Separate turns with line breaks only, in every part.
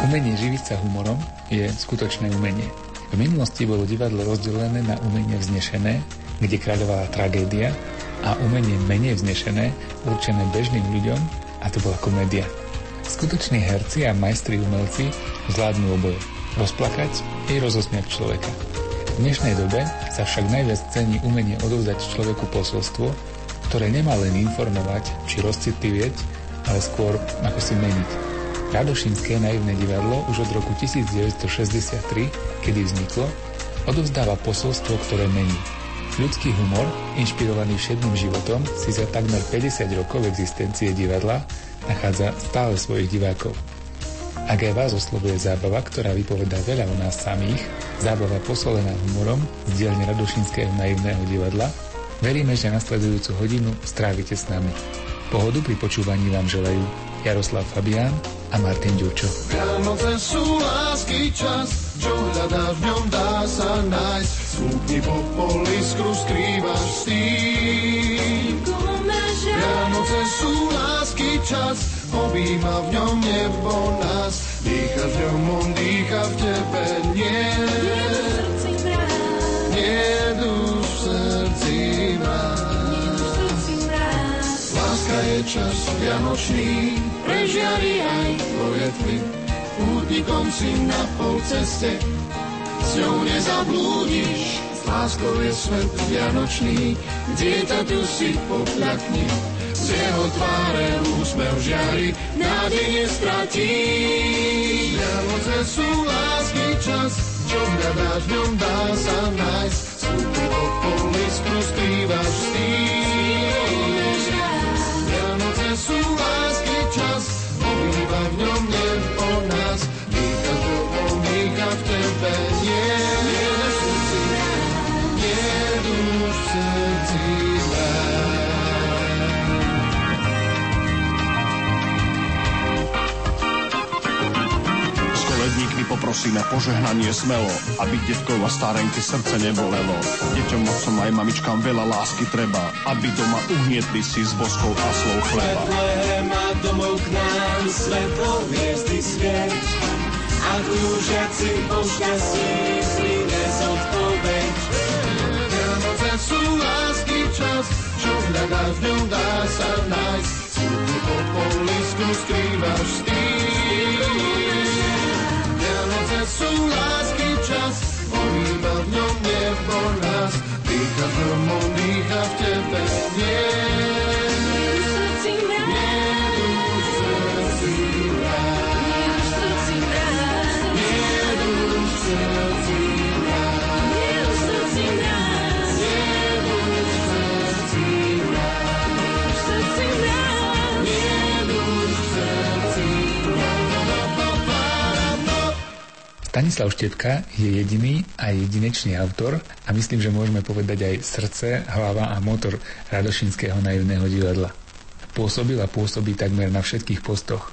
Umenie živiť sa humorom je skutočné umenie. V minulosti bolo divadlo rozdelené na umenie vznešené, kde kráľovala tragédia, a umenie menej vznešené, určené bežným ľuďom, a to bola komédia. Skutoční herci a majstri umelci zvládnu oboje. Rozplakať i rozosmiať človeka. V dnešnej dobe sa však najviac cení umenie odovzdať človeku posolstvo, ktoré nemá len informovať či rozcitlivieť, ale skôr ako si meniť. Radošinské naivné divadlo už od roku 1963, kedy vzniklo, odovzdáva posolstvo, ktoré mení. Ľudský humor, inšpirovaný všedným životom, si za takmer 50 rokov existencie divadla nachádza stále svojich divákov. Ak aj vás oslovuje zábava, ktorá vypovedá veľa o nás samých, zábava posolená humorom z dielne Radošinského naivného divadla, veríme, že nasledujúcu hodinu strávite s nami. Pohodu pri počúvaní vám želajú Jaroslav Fabián a Martin Ďurčo.
Vianoce sú lásky čas, čo hľadáš v ňom dá sa nájsť. Smutný po poliskru skrývaš s tým. Vianoce sú lásky čas, objíma v ňom nebo nás. Dýcha v ňom, on dýcha v tebe, nie. Nie je čas vianočný, prežiari aj tvoje tmy. Pútnikom si na pol ceste, s ňou nezablúdiš. S láskou je svet vianočný, dieťaťu si popľakni. Z jeho tváre úsmev žiari, nádej nestratí. Vianoce sú lásky čas, čo hľadáš v ňom dá sa nájsť. Smutný popol iskru skrývaš s tým. Vianoce sú lásky čas, obýva v ňom nebo
poprosíme požehnanie smelo, aby detkov a starenky srdce nebolelo. Deťom, otcom aj mamičkám veľa lásky treba, aby doma uhnietli si s boskou a slov chleba.
Betlehem a domov k nám svetlo hviezdy svieť. A túžiaci po šťastí prines odpoveď.
Vianoce sú lásky čas, čo hľadáš v ňom dá sa nájsť. Smutný popol skrývaš s sú lásky čas, obýva v ňom nebo nás. Dýcha v ňom, on dýcha v tebe, nie. Nie
Stanislav Štepka je jediný a jedinečný autor a myslím, že môžeme povedať aj srdce, hlava a motor Radošinského naivného divadla. Pôsobil a pôsobí takmer na všetkých postoch.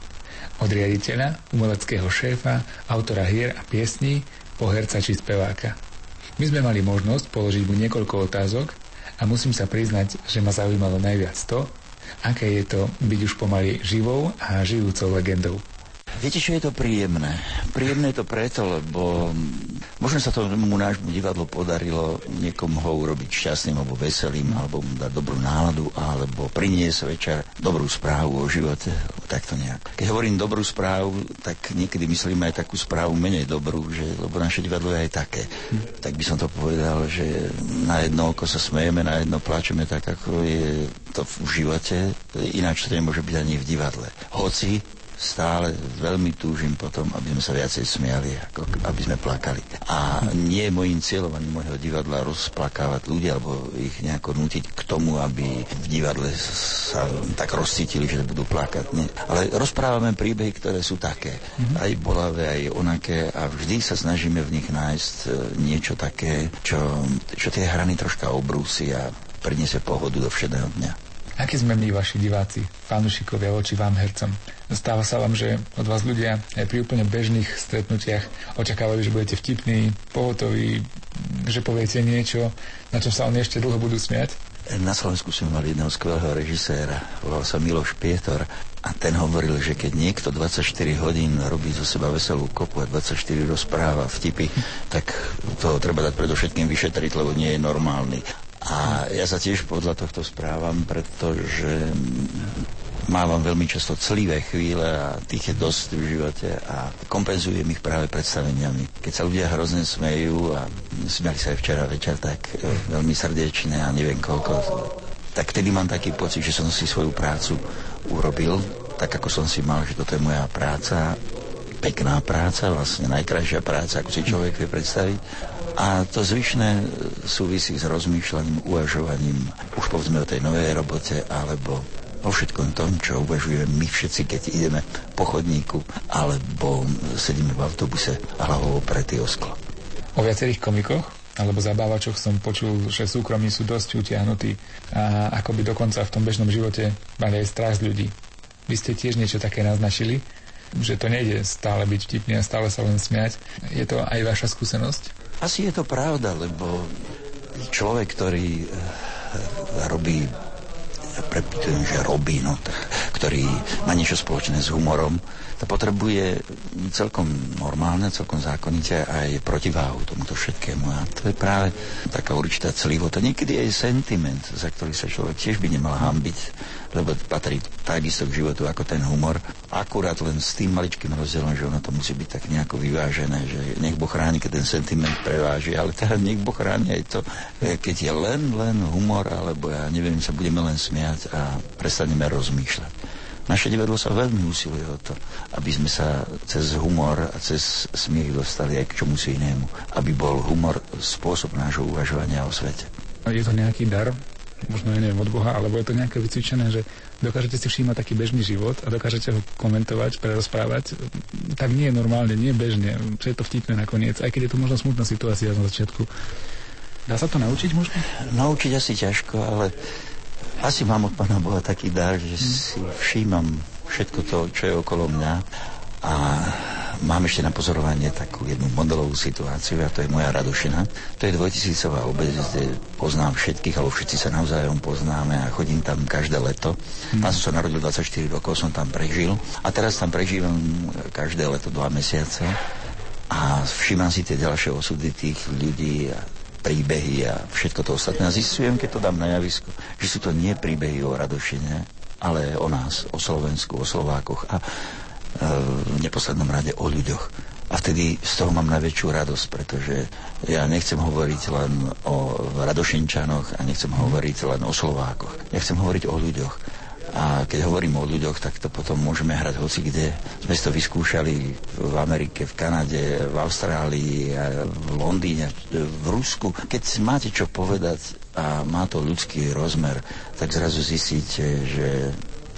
Od riaditeľa, umeleckého šéfa, autora hier a piesní, po herca či speváka. My sme mali možnosť položiť mu niekoľko otázok a musím sa priznať, že ma zaujímalo najviac to, aké je to byť už pomaly živou a žijúcou legendou.
Viete, čo je to príjemné? Príjemné je to preto, lebo možno sa tomu nášmu divadlu podarilo niekomu ho urobiť šťastným alebo veselým, alebo mu dať dobrú náladu, alebo priniesť večer dobrú správu o živote, takto nejak. Keď hovorím dobrú správu, tak niekedy myslím aj takú správu menej dobrú, že, lebo naše divadlo je aj také. Tak by som to povedal, že na jedno oko sa smejeme, na jedno plačeme tak, ako je to v živote, ináč to nemôže byť ani v divadle. Hoci stále veľmi túžim potom, aby sme sa viacej smiali, ako aby sme plakali. A nie je môjim cieľom ani môjho divadla rozplakávať ľudí, alebo ich nejako nutiť k tomu, aby v divadle sa tak rozcítili, že budú plakať. Nie. Ale rozprávame príbehy, ktoré sú také. Mm-hmm. Aj bolavé, aj onaké a vždy sa snažíme v nich nájsť e, niečo také, čo, čo tie hrany troška obrúsi a priniesie pohodu do všedného dňa.
Akí sme my, vaši diváci, fanúšikovia voči vám hercom? Stáva sa vám, že od vás ľudia aj pri úplne bežných stretnutiach očakávajú, že budete vtipní, pohotoví, že poviete niečo, na čo sa oni ešte dlho budú smiať?
Na Slovensku sme mali jedného skvelého režiséra, volal sa Miloš Pietor A ten hovoril, že keď niekto 24 hodín robí zo seba veselú kopu a 24 rozpráva vtipy, tak to treba dať predovšetkým vyšetriť, lebo nie je normálny. A ja sa tiež podľa tohto správam, pretože mávam veľmi často clivé chvíle a tých je dosť v živote a kompenzujem ich práve predstaveniami. Keď sa ľudia hrozne smejú a smiali sa aj včera večer, tak e, veľmi srdečne a neviem koľko, tak vtedy mám taký pocit, že som si svoju prácu urobil tak, ako som si mal, že toto je moja práca, pekná práca, vlastne najkrajšia práca, ako si človek vie predstaviť. A to zvyšné súvisí s rozmýšľaním, uvažovaním, už povedzme o tej novej robote, alebo o všetkom tom, čo uvažujeme my všetci, keď ideme po chodníku, alebo sedíme v autobuse hlavou pre tie osklo.
O viacerých komikoch alebo zabávačoch som počul, že súkromí sú dosť utiahnutí a akoby dokonca v tom bežnom živote mali aj strach z ľudí. Vy ste tiež niečo také naznačili, že to nejde stále byť vtipný a stále sa len smiať. Je to aj vaša skúsenosť?
Asi je to pravda, lebo človek, ktorý eh, robí prepitujem, že robí, no, tak, ktorý má niečo spoločné s humorom, to potrebuje celkom normálne, celkom zákonite aj protiváhu tomuto všetkému. A to je práve taká určitá celivota. Niekedy aj sentiment, za ktorý sa človek tiež by nemal hambiť, lebo patrí takisto k životu ako ten humor. Akurát len s tým maličkým rozdielom, že ono to musí byť tak nejako vyvážené, že nech Boh chráni, keď ten sentiment preváži, ale teda nech Boh chráni aj to, keď je len, len humor, alebo ja neviem, sa budeme len smiať a prestaneme rozmýšľať. Naše divadlo sa veľmi usiluje o to, aby sme sa cez humor a cez smiech dostali aj k čomu si inému. Aby bol humor spôsob nášho uvažovania o svete.
Je to nejaký dar, možno ja neviem, od Boha, alebo je to nejaké vycvičené, že dokážete si všímať taký bežný život a dokážete ho komentovať, prerozprávať, tak nie normálne, nie bežne, že je to vtipné nakoniec, aj keď je to možno smutná situácia na začiatku. Dá sa to naučiť možno?
Naučiť asi ťažko, ale asi mám od Pána Boha taký dar, že si všímam všetko to, čo je okolo mňa a mám ešte na pozorovanie takú jednu modelovú situáciu a to je moja Radošina. To je dvojtisícová obec, kde poznám všetkých, alebo všetci sa navzájom poznáme a chodím tam každé leto. Mm. Tam som sa narodil 24 rokov, som tam prežil a teraz tam prežívam každé leto dva mesiace a všímam si tie ďalšie osudy tých ľudí a príbehy a všetko to ostatné. A zistujem, keď to dám na javisko, že sú to nie príbehy o Radošine, ale o nás, o Slovensku, o Slovákoch a v neposlednom rade o ľuďoch. A vtedy z toho mám najväčšiu radosť, pretože ja nechcem hovoriť len o Radošinčanoch a nechcem hovoriť len o Slovákoch. Ja chcem hovoriť o ľuďoch. A keď hovorím o ľuďoch, tak to potom môžeme hrať hoci kde. Sme to vyskúšali v Amerike, v Kanade, v Austrálii, v Londýne, v Rusku. Keď máte čo povedať a má to ľudský rozmer, tak zrazu zistíte, že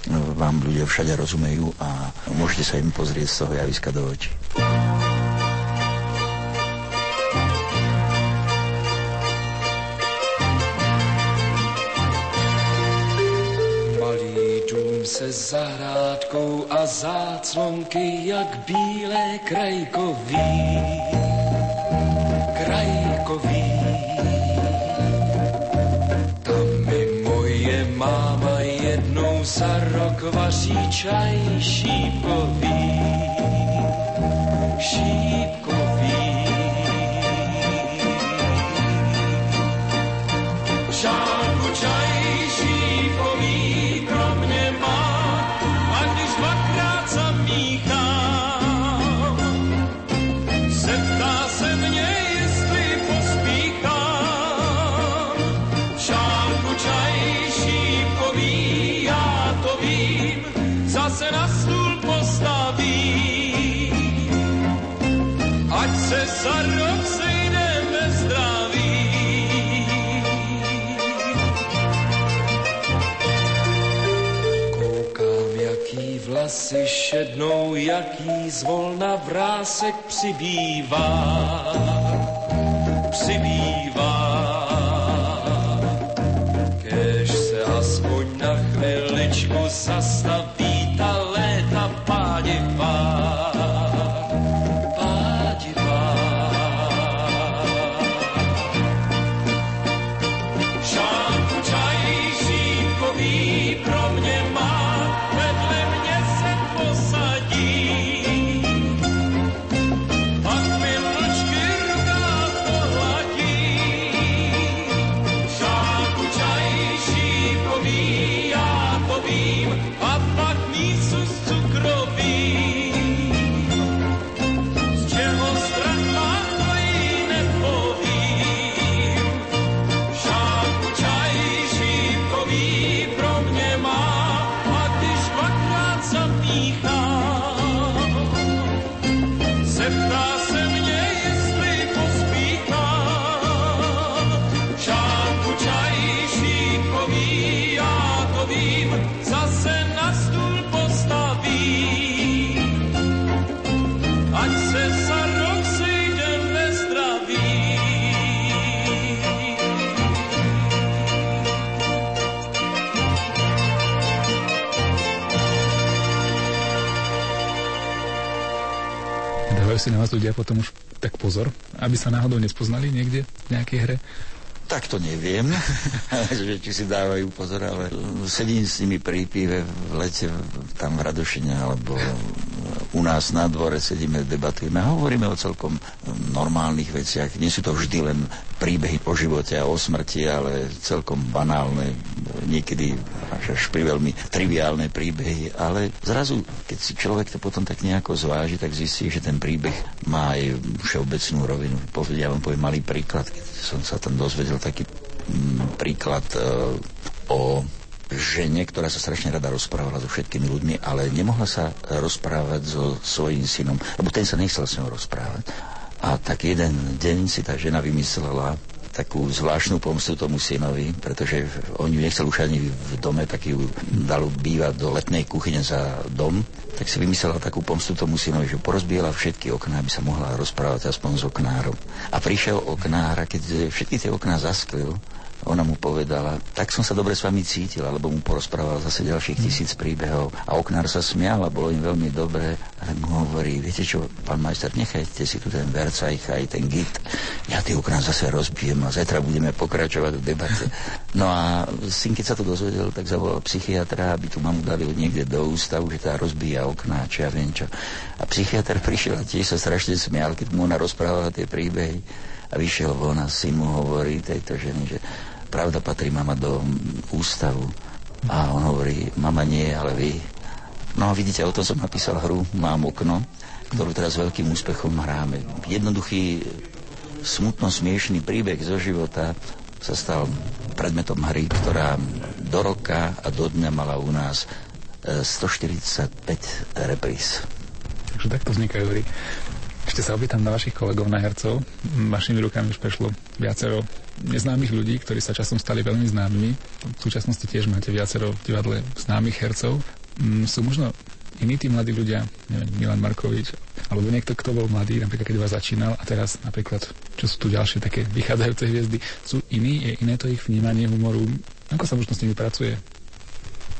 vám ľudia všade rozumejú a môžete sa im pozrieť z toho javiska do očí.
se zahrádkou a záclonky jak bílé krajkový. Za rok vaří čaj šípkový. Šípkový. Vlasy šednou, jaký zvolna vrásek přibývá. Přibývá.
Vás ľudia potom už tak pozor, aby sa náhodou nespoznali niekde v nejakej hre?
Tak to neviem, že či si dávajú pozor, ale sedím s nimi pri pive v lete tam v Radošine alebo u nás na dvore sedíme, debatujeme a hovoríme o celkom normálnych veciach. Nie sú to vždy len príbehy o živote a o smrti, ale celkom banálne, niekedy pri veľmi triviálne príbehy. Ale zrazu, keď si človek to potom tak nejako zváži, tak zistí, že ten príbeh má aj všeobecnú rovinu. Ja vám poviem malý príklad, keď som sa tam dozvedel taký mm, príklad e, o žene, ktorá sa strašne rada rozprávala so všetkými ľuďmi, ale nemohla sa rozprávať so svojím synom, lebo ten sa nechcel s ňou rozprávať. A tak jeden deň si tá žena vymyslela takú zvláštnu pomstu tomu synovi, pretože on ju nechcel už ani v dome, tak ju dal bývať do letnej kuchyne za dom, tak si vymyslela takú pomstu tomu synovi, že porozbiela všetky okná, aby sa mohla rozprávať aspoň s oknárom. A prišiel oknár a keď všetky tie okná zasklil, ona mu povedala, tak som sa dobre s vami cítil, lebo mu porozprával zase ďalších tisíc príbehov. A oknár sa smial a bolo im veľmi dobré. A mu hovorí, viete čo, pán majster, nechajte si tu ten vercajch aj ten git. Ja tie okná zase rozbijem a zajtra budeme pokračovať v debate. No a syn, keď sa to dozvedel, tak zavolal psychiatra, aby tu mamu dali niekde do ústavu, že tá rozbíja okná, čo ja viem čo. A psychiatr prišiel a tiež sa strašne smial, keď mu ona rozprávala tie príbehy. Vyšiel von a syn mu hovorí tejto ženy, že pravda patrí mama do ústavu. A on hovorí, mama nie, ale vy. No a vidíte, o tom som napísal hru Mám okno, ktorú teraz veľkým úspechom hráme. Jednoduchý, smutno smiešný príbeh zo života sa stal predmetom hry, ktorá do roka a do dňa mala u nás 145 e, repríz.
Takže takto vznikajú hry. Ešte sa opýtam na vašich kolegov, na hercov. Vašimi rukami už prešlo viacero neznámych ľudí, ktorí sa časom stali veľmi známymi. V súčasnosti tiež máte viacero v divadle známych hercov. Mm, sú možno iní tí mladí ľudia, neviem, Milan Markovič, alebo niekto, kto bol mladý, napríklad keď vás začínal a teraz napríklad, čo sú tu ďalšie také vychádzajúce hviezdy, sú iní, je iné to ich vnímanie humoru. Ako sa možno s nimi pracuje?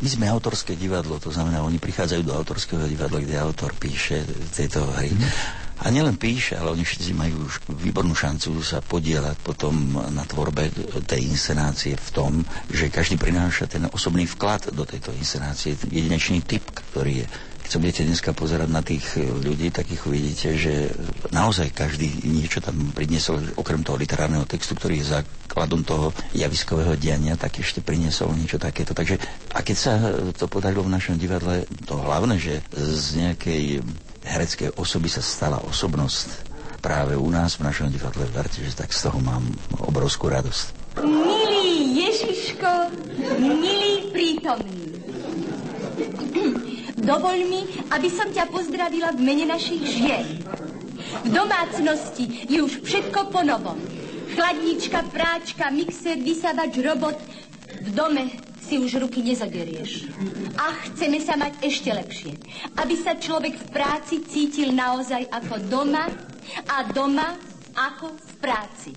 My sme autorské divadlo, to znamená, oni prichádzajú do autorského divadla, kde autor píše tieto hry. Mm. A nielen píše, ale oni všetci majú už výbornú šancu sa podielať potom na tvorbe tej inscenácie v tom, že každý prináša ten osobný vklad do tejto inscenácie, jedinečný typ, ktorý je keď sa budete dneska pozerať na tých ľudí, tak ich uvidíte, že naozaj každý niečo tam priniesol, okrem toho literárneho textu, ktorý je základom toho javiskového diania, tak ešte priniesol niečo takéto. Takže a keď sa to podarilo v našom divadle, to hlavné, že z nejakej hereckej osoby sa stala osobnosť práve u nás v našom divadle v Varte, že tak z toho mám obrovskú radosť.
Milý Ježiško, milý prítomný. Dovol mi, aby som ťa pozdravila v mene našich žien. V domácnosti je už všetko po novom. Chladnička, práčka, mixer, vysavač, robot. V dome si už ruky nezagerieš. A chceme sa mať ešte lepšie. Aby sa človek v práci cítil naozaj ako doma a doma ako v práci.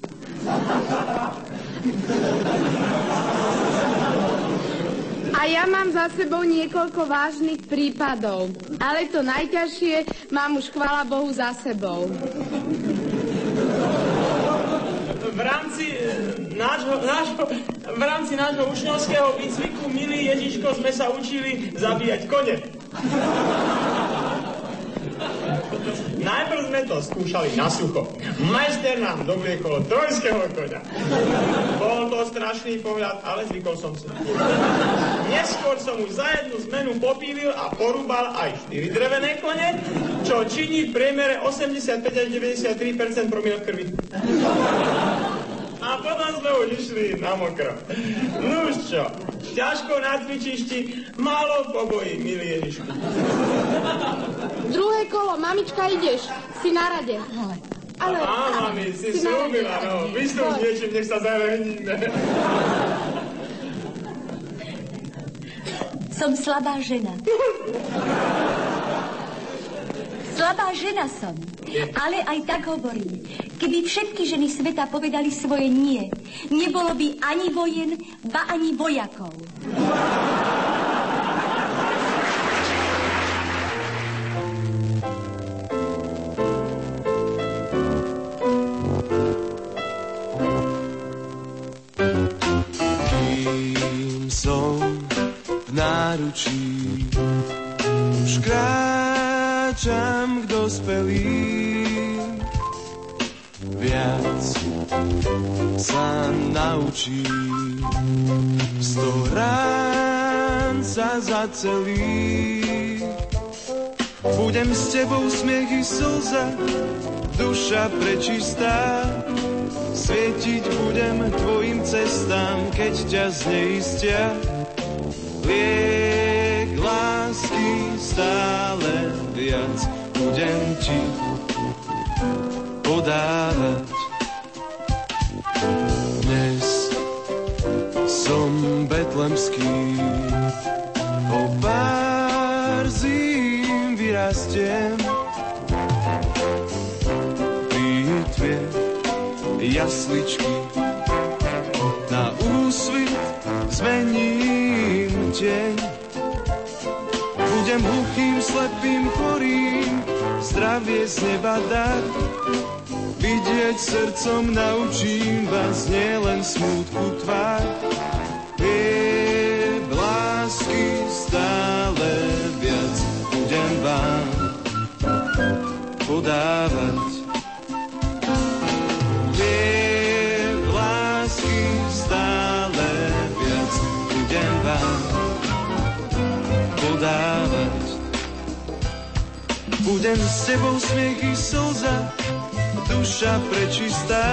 A ja mám za sebou niekoľko vážnych prípadov, ale to najťažšie mám už, chvála Bohu, za sebou
v rámci nášho, nášho, v rámci nášho učňovského výcviku, milý Ježiško, sme sa učili zabíjať kone. Najprv sme to skúšali na sucho. Majster nám dobliekol trojského koňa. Bol to strašný pohľad, ale zvykol som si. Neskôr som už za jednu zmenu popílil a porúbal aj 4 drevené kone, čo činí v priemere 85 až 93 promil krvi. Sme už išli na mokro. No už čo, ťažko na cvičišti, málo pobojí, milý Ježišku.
Druhé kolo, mamička, ideš, si na rade.
Ale, Á, mami, si, si slúbila, no, vystúť niečím, nech sa zarehníme.
Som slabá žena. Slabá žena som, ale aj tak hovorím. Keby všetky ženy sveta povedali svoje nie, nebolo by ani vojen, ba ani vojakov.
V náručí už kráčam k dospelým viac sa naučí. Sto rán sa zacelí. Budem s tebou smiech i slza duša prečistá. Svietiť budem tvojim cestám, keď ťa zneistia. Liek lásky stále viac budem ti podávať. Dnes som betlemský, o pár zím vyrastiem. Pitvie jasličky na úsvit zmením deň. Budem hluchým, slepým, chorým, zdravie z neba dar. Vidieť srdcom naučím vás, nielen smútku tvár. Vie lásky stále viac budem vám podávať. Budem s tebou smiech i slza, duša prečistá.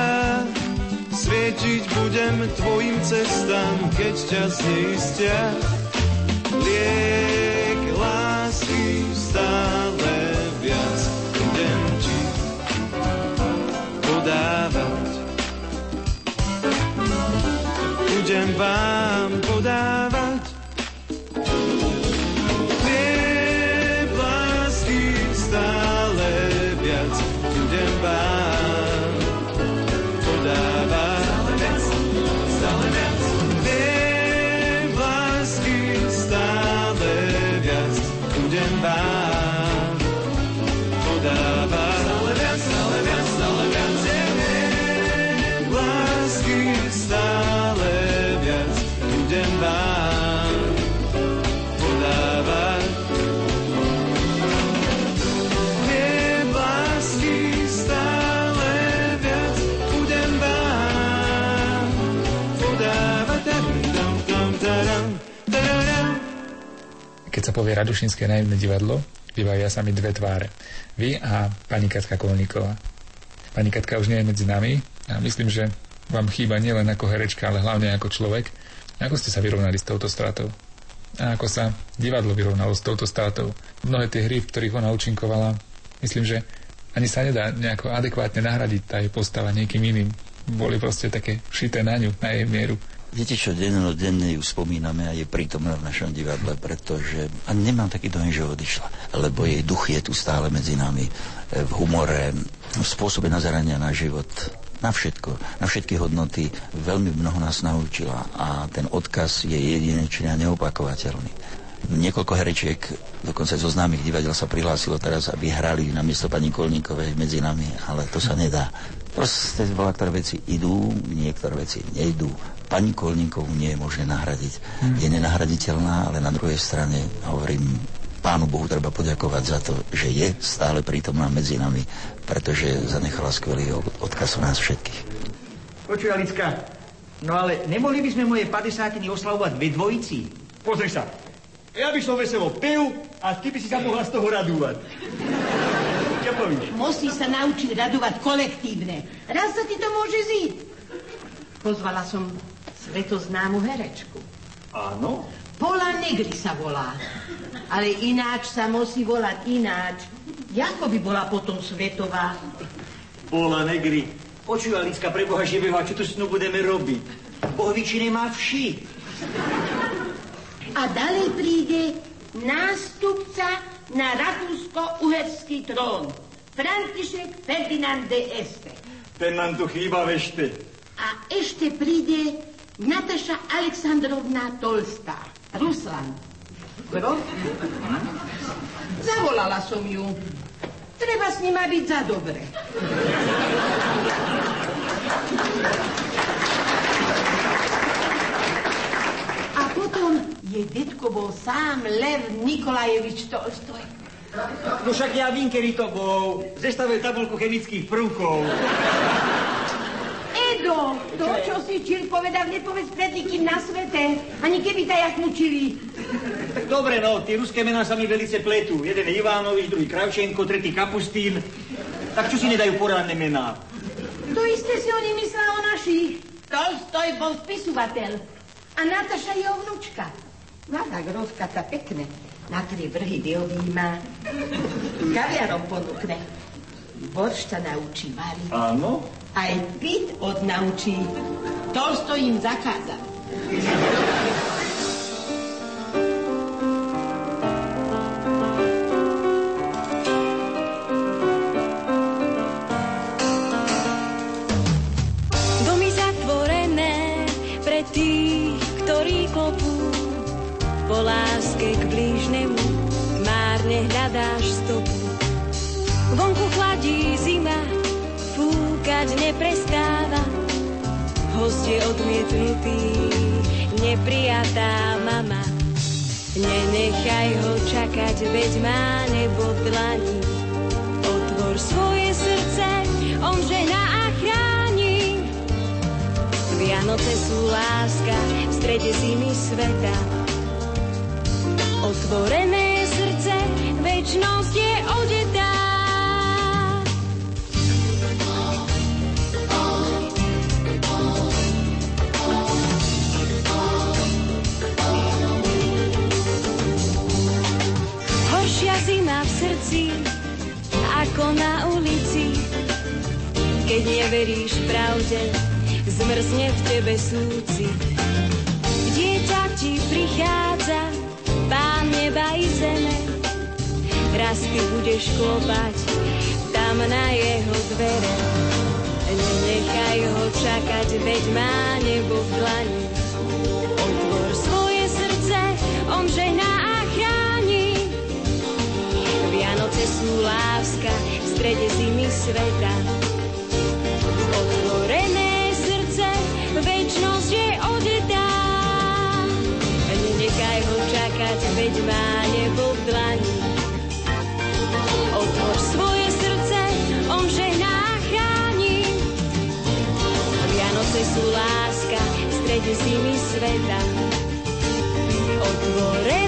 Svietiť budem tvojim cestám, keď ťa zneistia. Liek lásky stále viac budem ti podávať. Budem vám podávať.
Keď sa povie Radušinské naivné divadlo, vyvajia sa mi dve tváre. Vy a pani Katka Kolníková. Pani Katka už nie je medzi nami a myslím, že vám chýba nielen ako herečka, ale hlavne ako človek. Ako ste sa vyrovnali s touto stratou? A ako sa divadlo vyrovnalo s touto stratou? Mnohé tie hry, v ktorých ona účinkovala, myslím, že ani sa nedá nejako adekvátne nahradiť tá jej postava niekým iným. Boli proste také šité na ňu, na jej mieru.
Viete čo, denne ju spomíname a je prítomná v našom divadle, pretože a nemám taký dojem, že odišla, lebo jej duch je tu stále medzi nami e, v humore, v spôsobe nazerania na život, na všetko, na všetky hodnoty. Veľmi mnoho nás naučila a ten odkaz je jedinečný a neopakovateľný. Niekoľko herečiek, dokonca zo známych divadel sa prihlásilo teraz, aby hrali na miesto pani Kolníkovej medzi nami, ale to sa nedá. Proste veľa ktoré veci idú, niektoré veci nejdú. Pani Kolníkovú nie je možné nahradiť. Hmm. Je nenahraditeľná, ale na druhej strane hovorím, Pánu Bohu treba poďakovať za to, že je stále prítomná medzi nami, pretože zanechala skvelý odkaz o nás všetkých.
Počuj, Alicka, no ale nemohli by sme moje 50 oslavovať ve dvojici? Pozri sa, ja by som veselo pil a ty by si sa mohla z toho radúvať. Čo povíš?
Musí sa naučiť radovať kolektívne. Raz sa ti to môže zíť. Pozvala som svetoznámu herečku.
Áno?
Pola Negri sa volá. Ale ináč sa musí volať ináč. Jako by bola potom svetová?
Pola Negri. Počuj, Alicka, pre Boha živého, a čo tu s ňou budeme robiť? Bohviči nemá vši.
A A ďalej príde nástupca na rakúsko-uherský trón. František Ferdinand de Este.
Ten nám tu chýba vešte.
A ešte príde Nataša Aleksandrovna Tolstá. Ruslan. Kto? Zavolala som ju. Treba s nima byť za dobre. A potom je detko bol sám Lev Nikolajevič Tolstoj.
No však ja vím, kedy to bol. Zestavil tabulku chemických prvkov.
Edo, to, čo si čil povedal, nepovedz pred nikým na svete. Ani keby ťa jak mučili.
Tak dobre, no, tie ruské mená sa mi velice pletú. Jeden je Ivánovič, druhý Kravčenko, tretí Kapustín. Tak čo si nedajú poradné mená?
To isté si oni myslel o našich. Tolstoj bol spisovateľ. A Nataša je vnúčka. Mladá grovka sa pekne. Na tri vrhy vyobíma. Kaviarom ponúkne. Boršta naučí variť.
Áno?
Aj piť odnaučí. Tolstoj im zakázal.
Domy zatvorené pre tých, ktorí klopú po láske k blížnemu, márne hľadáš stopu. Vonku chladí zima, fúkať neprestáva, host je odmietnutý, neprijatá mama. Nenechaj ho čakať, veď má nebo v dlani. Otvor svoje srdce, on žehná a chráni. Vianoce sú láska v strede zimy sveta. Otvorené srdce, večnosť je srdci, ako na ulici. Keď neveríš pravde, zmrzne v tebe súci. Dieťa ti prichádza, pán neba i zeme. Raz ty budeš klopať tam na jeho dvere. Nenechaj ho čakať, veď má nebo v dlani. Vianoce sú láska v strede zimy sveta. Otvorené srdce, večnosť je odetá. Nenechaj ho čakať, veď má nebo v dlani. Otvor svoje srdce, on žehná chráni. Vianoce sú láska v strede zimy sveta. Otvorené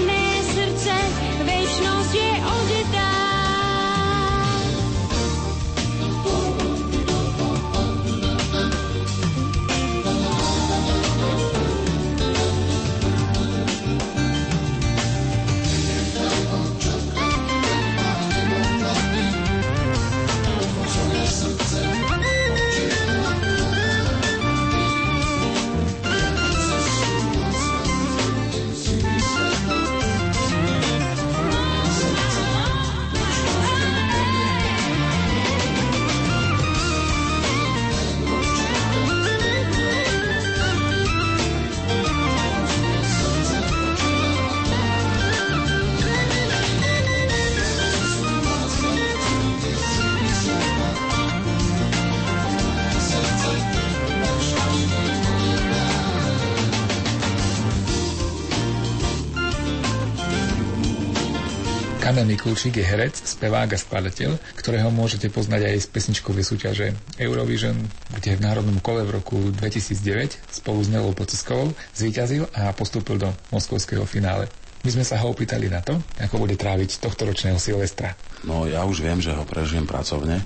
Kamil Mikulčík je herec, spevák a skladateľ, ktorého môžete poznať aj z pesničkovej súťaže Eurovision, kde v národnom kole v roku 2009 spolu s Nelou Pociskovou zvíťazil a postúpil do moskovského finále. My sme sa ho opýtali na to, ako bude tráviť tohto ročného Silvestra.
No ja už viem, že ho prežijem pracovne.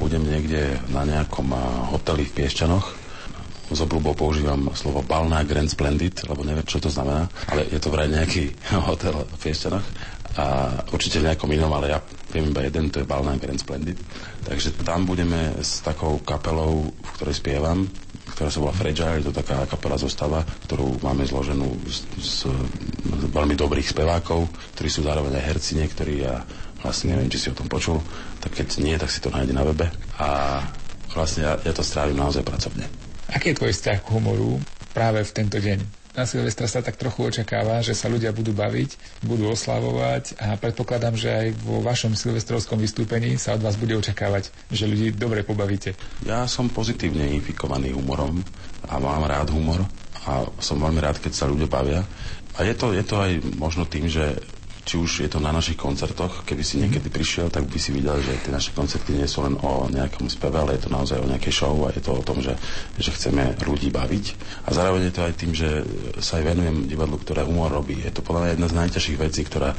Budem niekde na nejakom a, hoteli v Piešťanoch. S obľubou používam slovo Balná Grand Splendid, lebo neviem, čo to znamená, ale je to vraj nejaký hotel v Piešťanoch a určite v nejakom inom, ale ja viem iba jeden, to je Balná Grand Splendid. Takže tam budeme s takou kapelou, v ktorej spievam, ktorá sa volá Fragile, to taká kapela zostava, ktorú máme zloženú z, z, z veľmi dobrých spevákov, ktorí sú zároveň aj herci niektorí a vlastne neviem, či si o tom počul, tak keď nie, tak si to nájde na webe. A vlastne ja, ja to strávim naozaj pracovne.
Aký je tvoj vzťah k humoru práve v tento deň? Na Silvestra sa tak trochu očakáva, že sa ľudia budú baviť, budú oslavovať a predpokladám, že aj vo vašom silvestrovskom vystúpení sa od vás bude očakávať, že ľudí dobre pobavíte.
Ja som pozitívne infikovaný humorom a mám rád humor a som veľmi rád, keď sa ľudia bavia. A je to, je to aj možno tým, že či už je to na našich koncertoch, keby si niekedy prišiel, tak by si videl, že tie naše koncerty nie sú len o nejakom speve, ale je to naozaj o nejakej show a je to o tom, že, že chceme ľudí baviť. A zároveň je to aj tým, že sa aj venujem divadlu, ktoré humor robí. Je to podľa mňa jedna z najťažších vecí, ktorá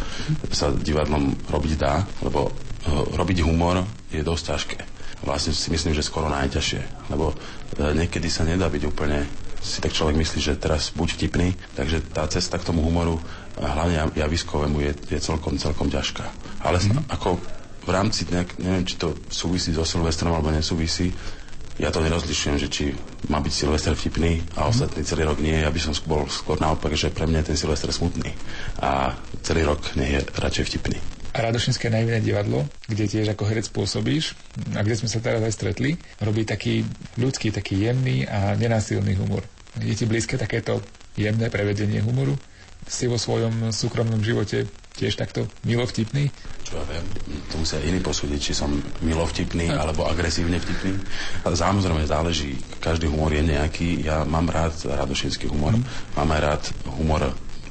sa divadlom robiť dá, lebo eh, robiť humor je dosť ťažké. Vlastne si myslím, že skoro najťažšie, lebo eh, niekedy sa nedá byť úplne si tak človek myslí, že teraz buď vtipný, takže tá cesta k tomu humoru a hlavne javiskovému je, je celkom, celkom ťažká. Ale mm. ako v rámci, nejak, neviem, či to súvisí so Silvestrom alebo nesúvisí, ja to nerozlišujem, že či má byť Silvester vtipný a mm. ostatný celý rok nie. Ja by som bol skôr naopak, že pre mňa je ten Silvester smutný a celý rok nie je radšej vtipný.
A Radošinské naivné divadlo, kde tiež ako herec pôsobíš a kde sme sa teraz aj stretli, robí taký ľudský, taký jemný a nenásilný humor. Je ti blízke takéto jemné prevedenie humoru? Si vo svojom súkromnom živote tiež takto milovtipný?
Čo ja viem, to musia iní posúdiť, či som milovtipný no. alebo agresívne vtipný. Samozrejme záleží, každý humor je nejaký. Ja mám rád radošinský humor, mm. mám aj rád humor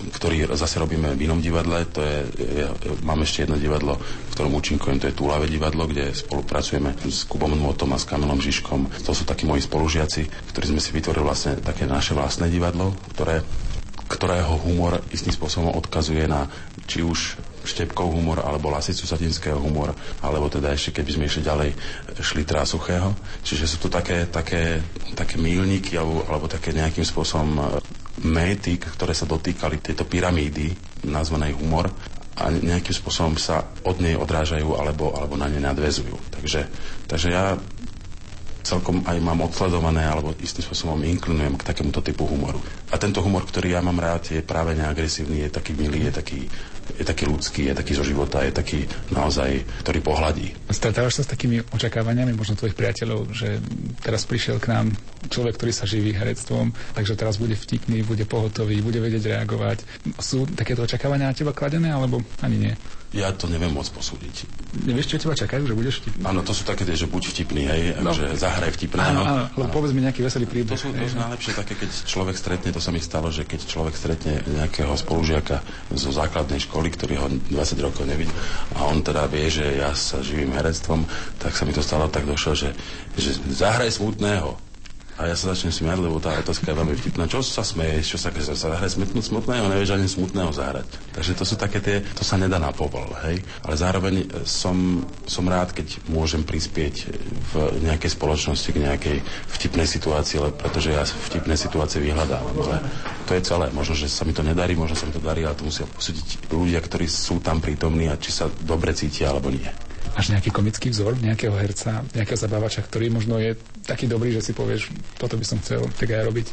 ktorý zase robíme v inom divadle. To je, ja, mám ešte jedno divadlo, v ktorom účinkujem, to je Túlave divadlo, kde spolupracujeme s Kubom Nmotom a s Kamilom Žižkom. To sú takí moji spolužiaci, ktorí sme si vytvorili vlastne také naše vlastné divadlo, ktoré ktorého humor istým spôsobom odkazuje na či už Štepkov humor, alebo Lasicu Satinského humor, alebo teda ešte, keby sme išli ďalej, Šlitra Suchého. Čiže sú to také, také, také mílniky, alebo, alebo také nejakým spôsobom e, méty, ktoré sa dotýkali tejto pyramídy, nazvanej humor, a nejakým spôsobom sa od nej odrážajú alebo, alebo na ne nadvezujú. Takže, takže ja celkom aj mám odsledované alebo istým spôsobom inklinujem k takémuto typu humoru. A tento humor, ktorý ja mám rád, je práve neagresívny, je taký milý, je taký je taký ľudský, je taký zo života, je taký naozaj, ktorý pohľadí.
Stretávaš sa s takými očakávaniami možno tvojich priateľov, že teraz prišiel k nám človek, ktorý sa živí herectvom, takže teraz bude vtipný, bude pohotový, bude vedieť reagovať. Sú takéto očakávania na teba kladené, alebo ani nie?
Ja to neviem moc posúdiť.
Nevieš, čo teba čakajú, že budeš vtipný?
Áno, to sú také, že buď vtipný, hej, no. že zahraj vtipného.
Áno, áno, povedz mi nejaký veselý príbeh.
To sú, to sú najlepšie také, keď človek stretne, to sa mi stalo, že keď človek stretne nejakého spolužiaka zo základnej školy, ktorý ho 20 rokov nevidí a on teda vie, že ja sa živím herectvom, tak sa mi to stalo tak došlo, že, že zahraj smutného. A ja sa začnem smiať, lebo tá otázka je veľmi vtipná. Čo sa smeješ? Čo sa, sa zahrať smutnú, smutného? Nevieš ani smutného zahrať. Takže to sú také tie, to sa nedá na povol, hej. Ale zároveň e, som, som rád, keď môžem prispieť v nejakej spoločnosti k nejakej vtipnej situácii, pretože ja vtipné situácie vyhľadávam. Ale to je celé. Možno, že sa mi to nedarí, možno sa mi to darí, ale to musia posúdiť ľudia, ktorí sú tam prítomní a či sa dobre cítia alebo nie.
Máš nejaký komický vzor nejakého herca, nejakého zabávača, ktorý možno je taký dobrý, že si povieš, toto by som chcel tak aj robiť?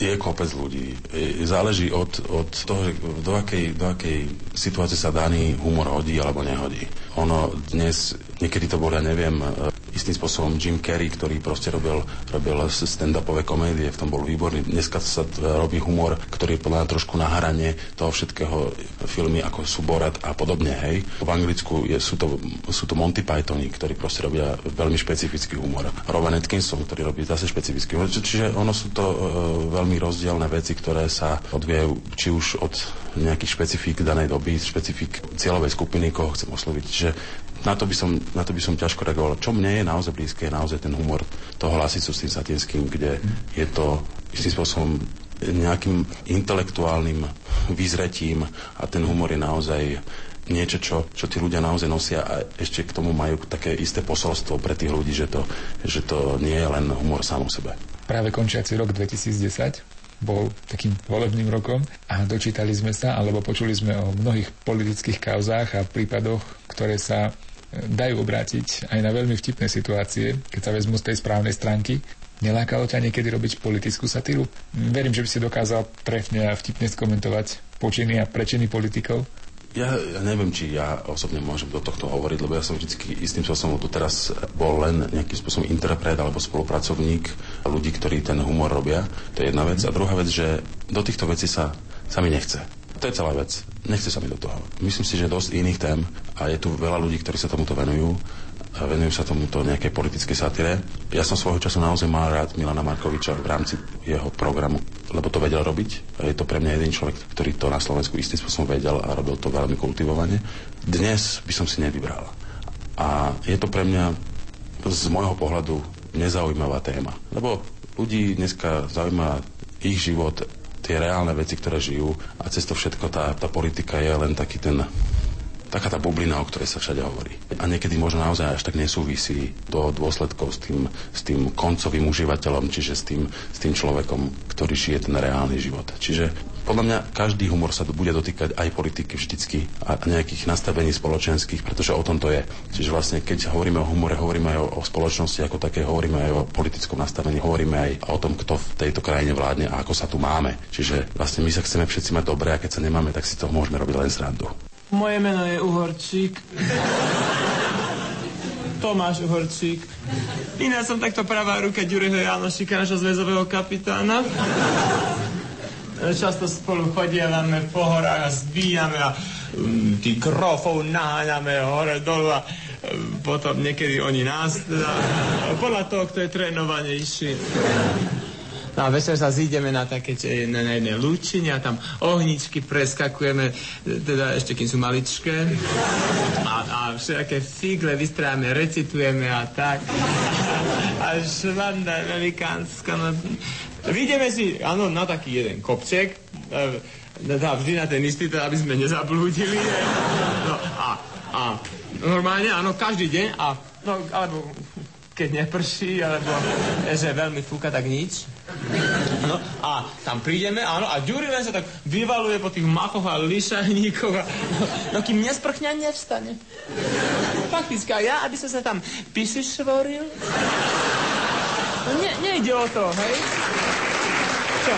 je kopec ľudí. Záleží od, od toho, do akej, do akej situácie sa daný humor hodí alebo nehodí. Ono dnes, niekedy to bol, ja neviem, istým spôsobom Jim Carrey, ktorý proste robil, robil stand-upové komédie, v tom bol výborný. Dneska sa robí humor, ktorý je podľa trošku na hrane toho všetkého filmy, ako sú Borat a podobne, hej. V Anglicku je, sú, to, sú to Monty Pythoni, ktorí proste robia veľmi špecifický humor. Rowan Atkinson, ktorý robí zase špecifický humor. Čiže ono sú to uh, veľmi rozdielne veci, ktoré sa odvíjajú či už od nejakých špecifík danej doby, špecifík cieľovej skupiny, koho chcem osloviť. Čiže na to, by som, na to by som ťažko reagoval. Čo mne je naozaj blízke, je naozaj ten humor toho hlasicu s tým satinským, kde je to istým spôsobom nejakým intelektuálnym vyzretím a ten humor je naozaj niečo, čo, čo tí ľudia naozaj nosia a ešte k tomu majú také isté posolstvo pre tých ľudí, že to, že to nie je len humor sám o sebe.
Práve končiaci rok 2010 bol takým volebným rokom a dočítali sme sa, alebo počuli sme o mnohých politických kauzách a prípadoch, ktoré sa dajú obrátiť aj na veľmi vtipné situácie, keď sa vezmu z tej správnej stránky. Nelákalo ťa niekedy robiť politickú satíru? Verím, že by si dokázal trefne a vtipne skomentovať počiny a prečiny politikov.
Ja, ja neviem, či ja osobne môžem do tohto hovoriť, lebo ja som vždy istým spôsobom tu teraz bol len nejakým spôsobom interpret alebo spolupracovník ľudí, ktorí ten humor robia. To je jedna vec. A druhá vec, že do týchto vecí sa, sa mi nechce. To je celá vec. Nechce sa mi do toho. Myslím si, že dosť iných tém a je tu veľa ľudí, ktorí sa tomuto venujú venujú sa tomuto nejakej politickej satire. Ja som svojho času naozaj mal rád Milana Markoviča v rámci jeho programu, lebo to vedel robiť. Je to pre mňa jeden človek, ktorý to na Slovensku istým spôsobom vedel a robil to veľmi kultivovane. Dnes by som si nevybral. A je to pre mňa z môjho pohľadu nezaujímavá téma. Lebo ľudí dneska zaujíma ich život, tie reálne veci, ktoré žijú. A cez to všetko tá, tá politika je len taký ten taká tá bublina, o ktorej sa všade hovorí. A niekedy možno naozaj až tak nesúvisí do dôsledkov s tým, s tým koncovým užívateľom, čiže s tým, s tým človekom, ktorý žije ten reálny život. Čiže podľa mňa každý humor sa bude dotýkať aj politiky vždycky a nejakých nastavení spoločenských, pretože o tom to je. Čiže vlastne, keď hovoríme o humore, hovoríme aj o, o spoločnosti ako také, hovoríme aj o politickom nastavení, hovoríme aj o tom, kto v tejto krajine vládne a ako sa tu máme. Čiže vlastne my sa chceme všetci mať dobre a keď sa nemáme, tak si to môžeme robiť len srandu.
Moje meno je Uhorčík. Tomáš Uhorčík. Iná som takto pravá ruka Ďuriho Janošika, našho zväzového kapitána. Často spolu chodievame po horách a zbíjame a um, tých grofov naháňame hore dolu a um, potom niekedy oni nás teda, podľa toho, kto je trénovanejší. No a večer sa zídeme na také na, na jednej lúčine a tam ohničky preskakujeme, teda ešte kým sú maličké. A, a všetké figle vystrávame, recitujeme a tak. A švanda velikánska. No. Vidíme si, áno, na taký jeden kopček, e, teda vždy na ten istý, teda aby sme nezablúdili. No a, a normálne, áno, každý deň a no, alebo keď neprší, alebo že veľmi fúka, tak nič. No, a tam prídeme, áno, a Ďuri len sa tak vyvaluje po tých machoch a lišajníkoch a no, no kým nesprchňa, nevstane. Fakticky, a ja, aby som sa tam pisi švoril, no ne, nejde o to, hej? Čo?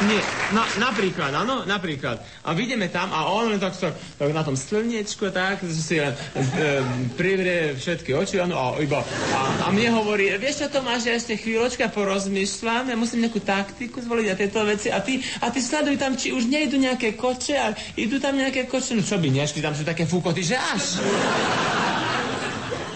Nie, na, napríklad, áno, napríklad. A vidíme tam a on len tak, tak, na tom slniečku, tak, si len e, privrie všetky oči, áno, a iba, a, a mne hovorí, vieš čo Tomáš, ja ešte chvíľočka porozmýšľam, ja musím nejakú taktiku zvoliť a tieto veci a ty, a ty sleduj tam, či už nejdu nejaké koče a idú tam nejaké koče, no čo by nešli, tam sú také fúkoty, že až.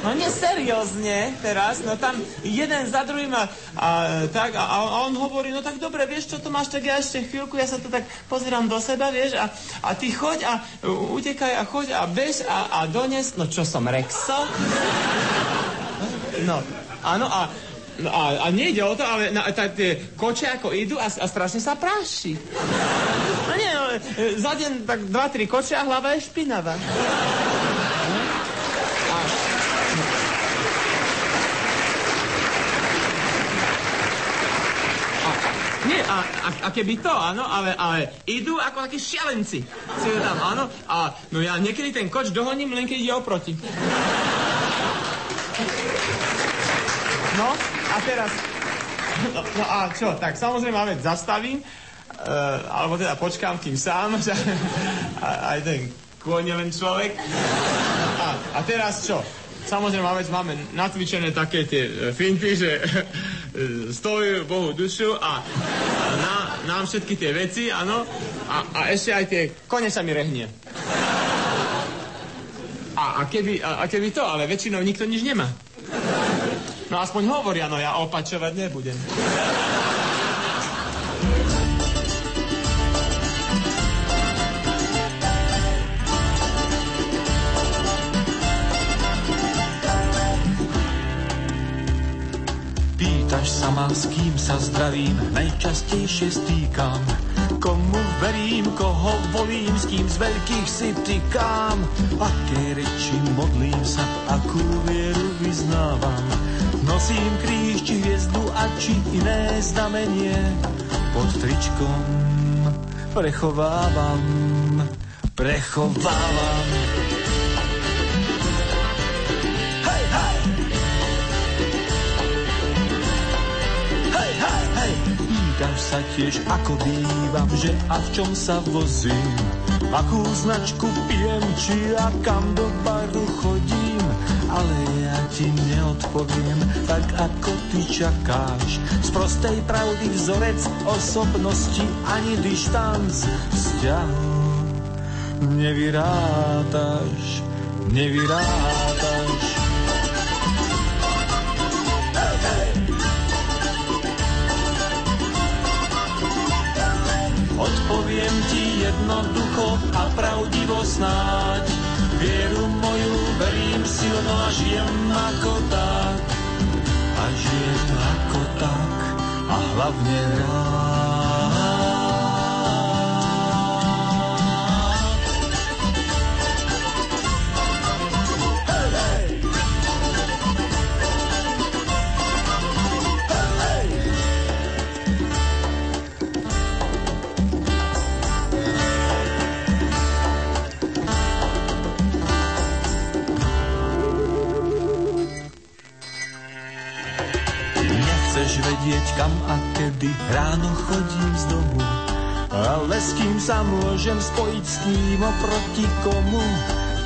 No nie seriózne teraz, no tam jeden za druhým a, a tak a, a on hovorí, no tak dobre, vieš čo to máš, tak ja ešte chvíľku, ja sa to tak pozerám do seba, vieš, a, a ty choď a utekaj a choď a bež a, a dones, no čo som, Rexo? No, áno a a, a nejde o to, ale na, tá, tie koče ako idú a, a strašne sa práši. No nie, no, za deň tak dva, tri koče a hlava je špinavá. A, a, a keby to, áno, ale, ale idú ako takí šialenci. Si tam, áno, a no ja niekedy ten koč dohoním, len keď ide oproti. No, a teraz... No, no a čo, tak samozrejme máme zastavím, uh, alebo teda počkám, kým sám, a, aj ten kôň len človek. A, a teraz čo? Samozrejme, máme, máme natvičené také tie e, finty, že stojí Bohu dušu a, a na, nám všetky tie veci, áno, a, a ešte aj tie kone sa mi rehnie. A, a, keby, a, a keby to, ale väčšinou nikto nič nemá. No aspoň hovoria, no ja opačovať nebudem.
Pýtaš sa ma, s kým sa zdravím, najčastejšie stýkam. Komu verím, koho volím, s kým z veľkých si tykám. Aké reči modlím sa, akú vieru vyznávam. Nosím kríž či hviezdu a či iné znamenie pod tričkom prechovávam, prechovávam. Pýtaš sa tiež, ako bývam, že a v čom sa vozím, akú značku pijem, či a kam do baru chodím, ale ja ti neodpoviem, tak ako ty čakáš. Z prostej pravdy vzorec osobnosti ani dištanc vzťahu nevyrátaš, nevyrátaš. Odpoviem ti jednoducho a pravdivo snáď. Vieru moju verím silno a žijem ako tak. A žijem ako tak a hlavne rád. Ráno chodím z domu ale s kým sa môžem spojiť s kým oproti komu?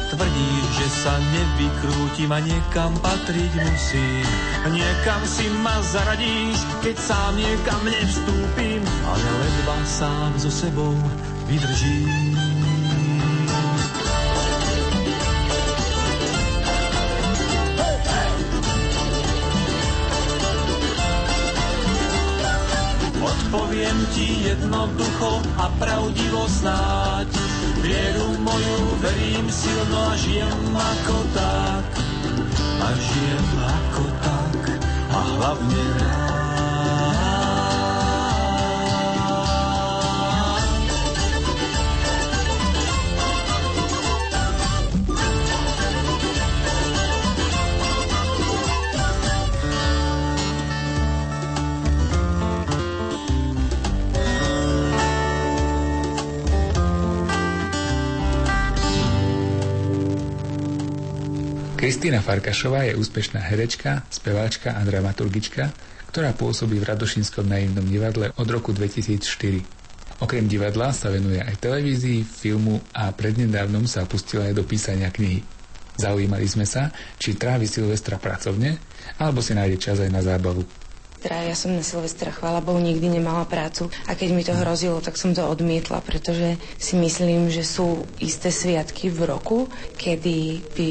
Tvrdíš, že sa nevykrútim a niekam patriť musím. Niekam si ma zaradíš, keď sám niekam nevstúpim Ale ledva sám so sebou vydržím ti jednoducho a pravdivo snáď. Vieru moju verím silno a žijem ako tak. A žijem ako tak a hlavne rád.
Kristýna Farkašová je úspešná herečka, speváčka a dramaturgička, ktorá pôsobí v Radošínskom naivnom divadle od roku 2004. Okrem divadla sa venuje aj televízii, filmu a prednedávnom sa pustila aj do písania knihy. Zaujímali sme sa, či trávi Silvestra pracovne, alebo si nájde čas aj na zábavu.
Teda ja som na Silvestra, chvála Bohu, nikdy nemala prácu a keď mi to hrozilo, tak som to odmietla, pretože si myslím, že sú isté sviatky v roku, kedy by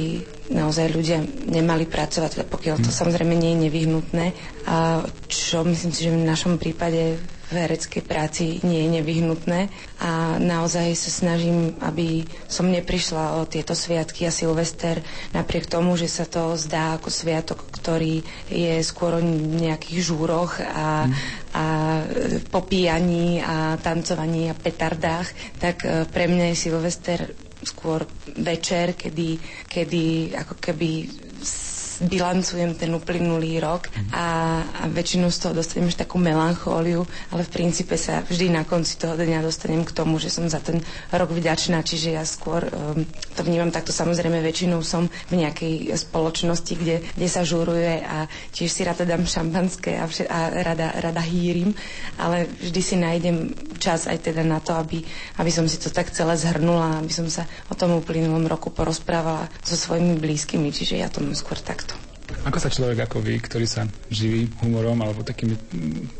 naozaj ľudia nemali pracovať, pokiaľ to samozrejme nie je nevyhnutné. A čo myslím si, že v našom prípade v hereckej práci nie je nevyhnutné. A naozaj sa snažím, aby som neprišla o tieto sviatky a Silvester napriek tomu, že sa to zdá ako sviatok, ktorý je skôr o nejakých žúroch a, a popíjaní a tancovaní a petardách, tak e, pre mňa je Silvester skôr večer, kedy, kedy ako keby bilancujem ten uplynulý rok a, a väčšinou z toho dostanem už takú melanchóliu, ale v princípe sa vždy na konci toho dňa dostanem k tomu, že som za ten rok vďačná, čiže ja skôr um, to vnímam takto. Samozrejme, väčšinou som v nejakej spoločnosti, kde, kde sa žuruje a tiež si rada dám šampanské a, vše, a rada, rada hýrim, ale vždy si nájdem čas aj teda na to, aby, aby som si to tak celé zhrnula, aby som sa o tom uplynulom roku porozprávala so svojimi blízkymi, čiže ja to skôr takto.
Ako sa človek ako vy, ktorý sa živí humorom alebo takými,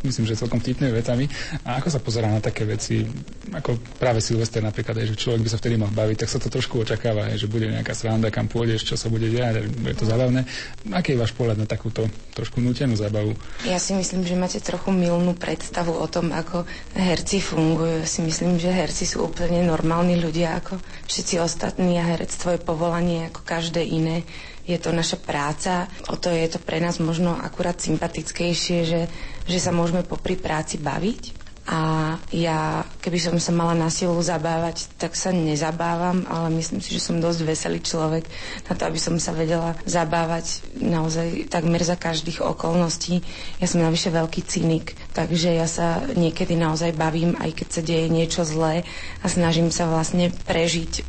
myslím, že celkom vtipnými vetami, a ako sa pozerá na také veci, ako práve Silvester napríklad, že človek by sa vtedy mal baviť, tak sa to trošku očakáva, že bude nejaká sranda, kam pôjdeš, čo sa bude diať, bude to zábavné. Aký je váš pohľad na takúto trošku nutenú zábavu?
Ja si myslím, že máte trochu milnú predstavu o tom, ako herci fungujú. Si myslím, že herci sú úplne normálni ľudia ako všetci ostatní a herectvo je povolanie ako každé iné je to naša práca, o to je to pre nás možno akurát sympatickejšie, že, že sa môžeme popri práci baviť a ja, keby som sa mala na silu zabávať, tak sa nezabávam, ale myslím si, že som dosť veselý človek na to, aby som sa vedela zabávať naozaj takmer za každých okolností. Ja som navyše veľký cynik, takže ja sa niekedy naozaj bavím, aj keď sa deje niečo zlé a snažím sa vlastne prežiť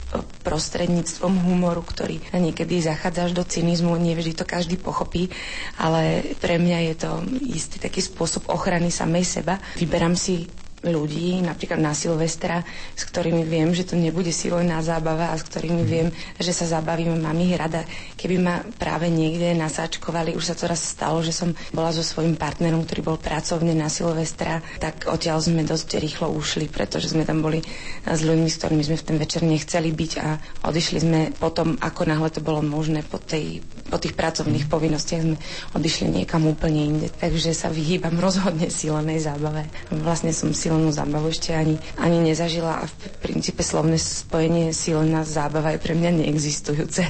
prostredníctvom humoru, ktorý niekedy zachádza až do cynizmu, nevždy to každý pochopí, ale pre mňa je to istý taký spôsob ochrany samej seba. Vyberám si ľudí, napríklad na Silvestra, s ktorými viem, že to nebude silná zábava a s ktorými viem, že sa zabavíme, mám ich rada. Keby ma práve niekde nasáčkovali, už sa to raz stalo, že som bola so svojím partnerom, ktorý bol pracovne na Silvestra, tak odtiaľ sme dosť rýchlo ušli, pretože sme tam boli s ľuďmi, s ktorými sme v ten večer nechceli byť a odišli sme potom, ako náhle to bolo možné po, tej, po tých pracovných povinnostiach sme odišli niekam úplne inde. Takže sa vyhýbam rozhodne silnej zábave. Vlastne som si silnú zábavu ešte ani, ani nezažila a v princípe slovné spojenie silná zábava je pre mňa neexistujúce.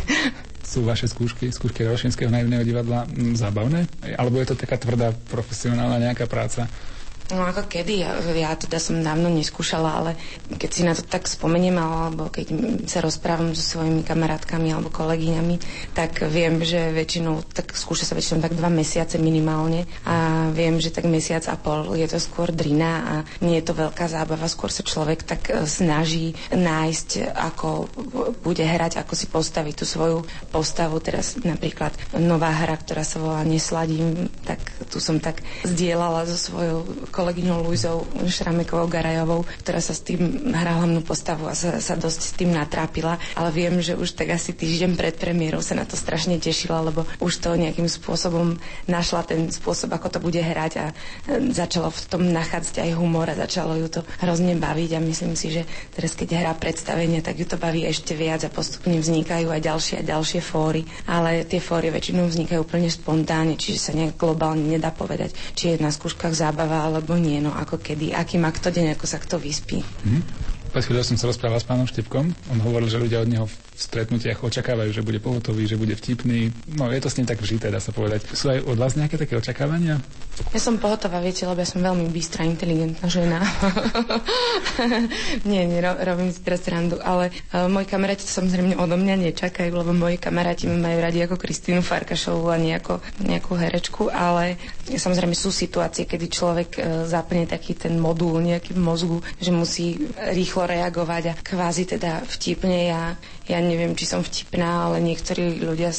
Sú vaše skúšky, skúšky Rošinského naivného divadla zábavné? Alebo je to taká tvrdá profesionálna nejaká práca?
No ako kedy, ja, teda som dávno neskúšala, ale keď si na to tak spomeniem, alebo keď sa rozprávam so svojimi kamarátkami alebo kolegyňami, tak viem, že väčšinou, tak skúša sa väčšinou tak dva mesiace minimálne a viem, že tak mesiac a pol je to skôr drina a nie je to veľká zábava, skôr sa človek tak e, snaží nájsť, ako bude hrať, ako si postaviť tú svoju postavu. Teraz napríklad nová hra, ktorá sa volá Nesladím, tak tu som tak zdieľala so svojou kolegyňou Luizou Šramekovou Garajovou, ktorá sa s tým hrá hlavnú postavu a sa, sa dosť s tým natrápila, ale viem, že už tak asi týždeň pred premiérou sa na to strašne tešila, lebo už to nejakým spôsobom našla ten spôsob, ako to bude hrať a začalo v tom nachádzať aj humor a začalo ju to hrozne baviť a myslím si, že teraz keď hrá predstavenie, tak ju to baví ešte viac a postupne vznikajú aj ďalšie a ďalšie fóry, ale tie fóry väčšinou vznikajú úplne spontánne, čiže sa nejak globálne nedá povedať, či je na skúškach zábava alebo alebo nie, no ako kedy, aký má kto deň, ako sa kto vyspí.
Mm-hmm. Pred chvíľou som sa rozprával s pánom Štipkom. On hovoril, že ľudia od neho v stretnutiach očakávajú, že bude pohotový, že bude vtipný. No je to s ním tak vžité, dá sa povedať. Sú aj od vás nejaké také očakávania?
Ja som pohotová, viete, lebo ja som veľmi bystrá, inteligentná žena. nie, nie, ro- robím si teraz randu, ale uh, moji kamaráti samozrejme odo mňa nečakajú, lebo moji kamaráti ma majú radi ako Kristínu Farkašovú a nejako, nejakú herečku, ale samozrejme sú situácie, kedy človek uh, zapne taký ten modul nejaký v mozgu, že musí rýchlo rýchlo reagovať a kvázi teda vtipne. Ja, ja neviem, či som vtipná, ale niektorí ľudia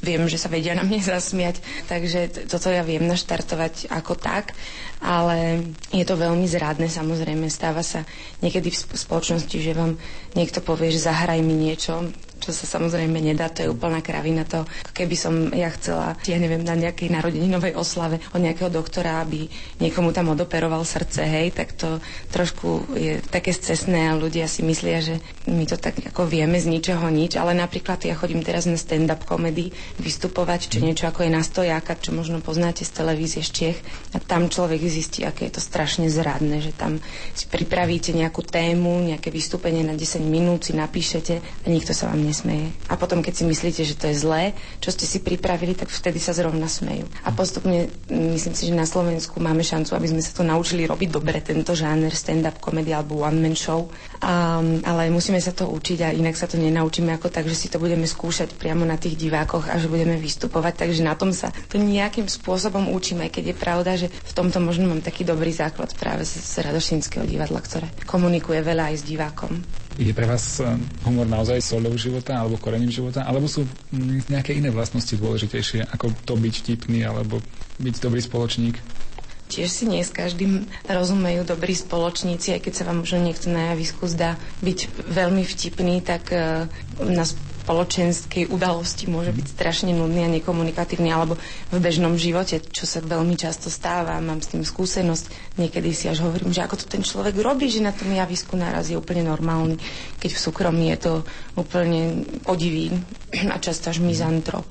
viem, že sa vedia na mne zasmiať, takže toto ja viem naštartovať ako tak, ale je to veľmi zrádne samozrejme. Stáva sa niekedy v spoločnosti, že vám niekto povie, že zahraj mi niečo, čo sa samozrejme nedá, to je úplná kravina to. Keby som ja chcela, ja neviem, na nejakej narodeninovej oslave od nejakého doktora, aby niekomu tam odoperoval srdce, hej, tak to trošku je také scesné a ľudia si myslia, že my to tak ako vieme z ničoho nič, ale napríklad ja chodím teraz na stand-up komedy vystupovať, čo niečo ako je na stojáka, čo možno poznáte z televízie z Čech a tam človek zistí, aké je to strašne zradné, že tam si pripravíte nejakú tému, nejaké vystúpenie na 10 minút, si napíšete a nikto sa vám nesmeje. A potom, keď si myslíte, že to je zlé, čo ste si pripravili, tak vtedy sa zrovna smejú. A postupne myslím si, že na Slovensku máme šancu, aby sme sa to naučili robiť dobre, tento žáner stand-up komedy alebo one-man show. Um, ale musíme sa to učiť a inak sa to nenaučíme ako tak, že si to budeme skúšať priamo na tých divákoch a že budeme vystupovať. Takže na tom sa to nejakým spôsobom učíme, keď je pravda, že v tomto možno mám taký dobrý základ práve z, z Radošinského divadla, ktoré komunikuje veľa aj s divákom.
Je pre vás eh, humor naozaj solou života alebo korením života? Alebo sú nejaké iné vlastnosti dôležitejšie, ako to byť vtipný alebo byť dobrý spoločník?
Tiež si nie s každým rozumejú dobrí spoločníci, aj keď sa vám možno niekto na javisku zdá byť veľmi vtipný, tak uh, nás spoločenskej udalosti môže byť strašne nudný a nekomunikatívny alebo v bežnom živote, čo sa veľmi často stáva. Mám s tým skúsenosť. Niekedy si až hovorím, že ako to ten človek robí, že na tom javisku naraz je úplne normálny, keď v súkromí je to úplne podiví a často až mizantrop.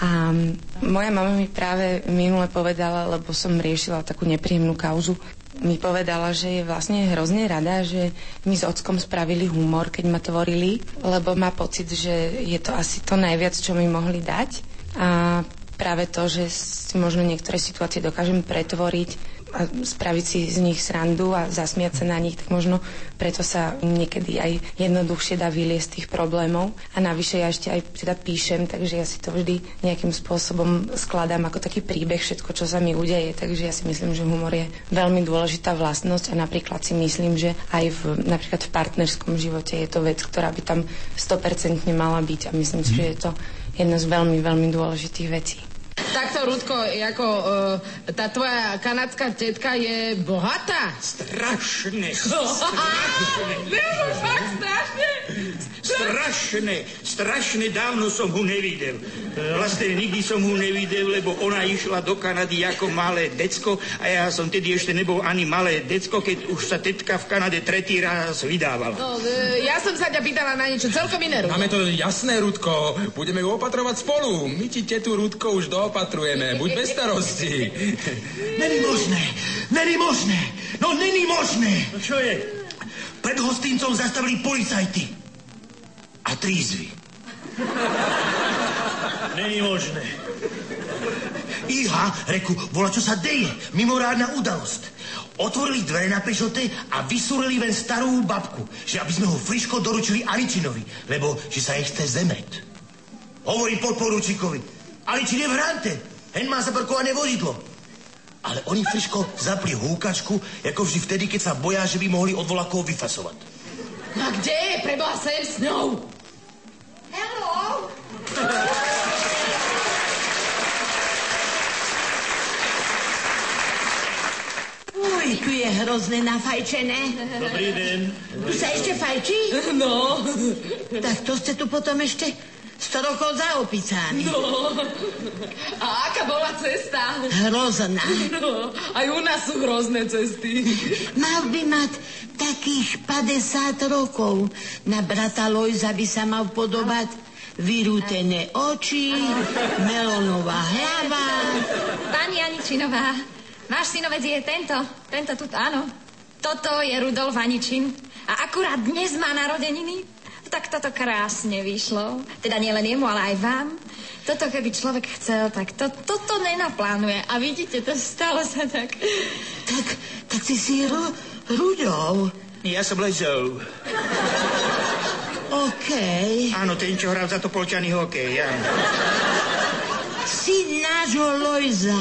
A moja mama mi práve minule povedala, lebo som riešila takú nepríjemnú kauzu, mi povedala, že je vlastne hrozne rada, že my s ockom spravili humor, keď ma tvorili, lebo má pocit, že je to asi to najviac, čo mi mohli dať. A práve to, že si možno niektoré situácie dokážem pretvoriť a spraviť si z nich srandu a zasmiať sa na nich, tak možno preto sa niekedy aj jednoduchšie dá vyliesť z tých problémov. A navyše ja ešte aj teda píšem, takže ja si to vždy nejakým spôsobom skladám ako taký príbeh všetko, čo sa mi udeje. Takže ja si myslím, že humor je veľmi dôležitá vlastnosť a napríklad si myslím, že aj v, napríklad v partnerskom živote je to vec, ktorá by tam 100% mala byť a myslím si, že je to jedna z veľmi, veľmi dôležitých vecí.
Takto, Rudko, ako uh, tá tvoja kanadská tetka je bohatá?
Strašne, strašne.
Nebo fakt strašne?
Strašne, strašne dávno som ho nevidel. Vlastne nikdy som ho nevidel, lebo ona išla do Kanady ako malé decko a ja som tedy ešte nebol ani malé decko, keď už sa tetka v Kanade tretí raz vydávala.
No, e, ja som sa ťa pýtala na niečo celkom iné, Rudko.
Máme to jasné, Rudko. Budeme ju opatrovať spolu. My ti tetu Rudko už doopatrujeme. Buď bez starosti.
Není možné, není možné, no není možné.
No čo je?
Pred hostincom zastavili policajty. A trízvy.
Není možné.
Iha, reku, vola, čo sa deje. Mimorádna udalosť. Otvorili dvere na pešote a vysúrili ven starú babku, že aby sme ho friško doručili Aličinovi, lebo že sa jej chce zemreť. Hovorí podporučíkovi, Aličin je v hrante, hen má zaparkované vozidlo. Ale oni friško zapli húkačku, ako vždy vtedy, keď sa boja, že by mohli od volakov vyfasovať.
A kde je preboha sem s ňou?
Hello? Uj, tu je hrozne nafajčené.
Dobrý deň.
Tu sa ešte fajčí?
No.
Tak to ste tu potom ešte 100 rokov za opicami.
No. A aká bola cesta?
Hrozná.
No, aj u nás sú hrozné cesty.
Mal by mať takých 50 rokov. Na brata Lojza by sa mal podobať vyrútené oči, melónová hlava.
Pani Aničinová, váš synovec je tento, tento tu, áno. Toto je Rudolf Aničin. A akurát dnes má narodeniny. Tak toto krásne vyšlo. Teda nielen jemu, ale aj vám. Toto keby človek chcel, tak to, toto nenaplánuje. A vidíte, to stalo sa tak.
Tak, tak ty si Ru, Rudolf.
Ja som Lezov.
OK.
Áno, ten, čo hral za to polčaný hokej, ja.
Si nášho Lojza,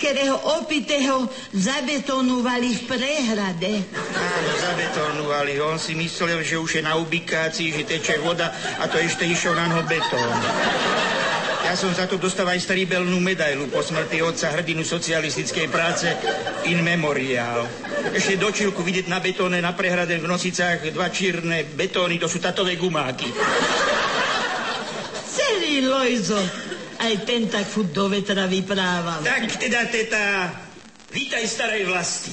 ktorého opitého zabetonovali v prehrade.
Áno, zabetonovali ho. On si myslel, že už je na ubikácii, že teče voda a to ešte išiel na noho betón. Ja som za to dostal aj staribelnú medailu po smrti otca hrdinu socialistickej práce in memorial. Ešte dočilku vidieť na betóne na prehrade v Nosicách dva čírne betóny, to sú tatové gumáky.
Celý Lojzo, aj ten tak furt do vetra vyprával.
Tak teda, teta, vítaj starej vlasti.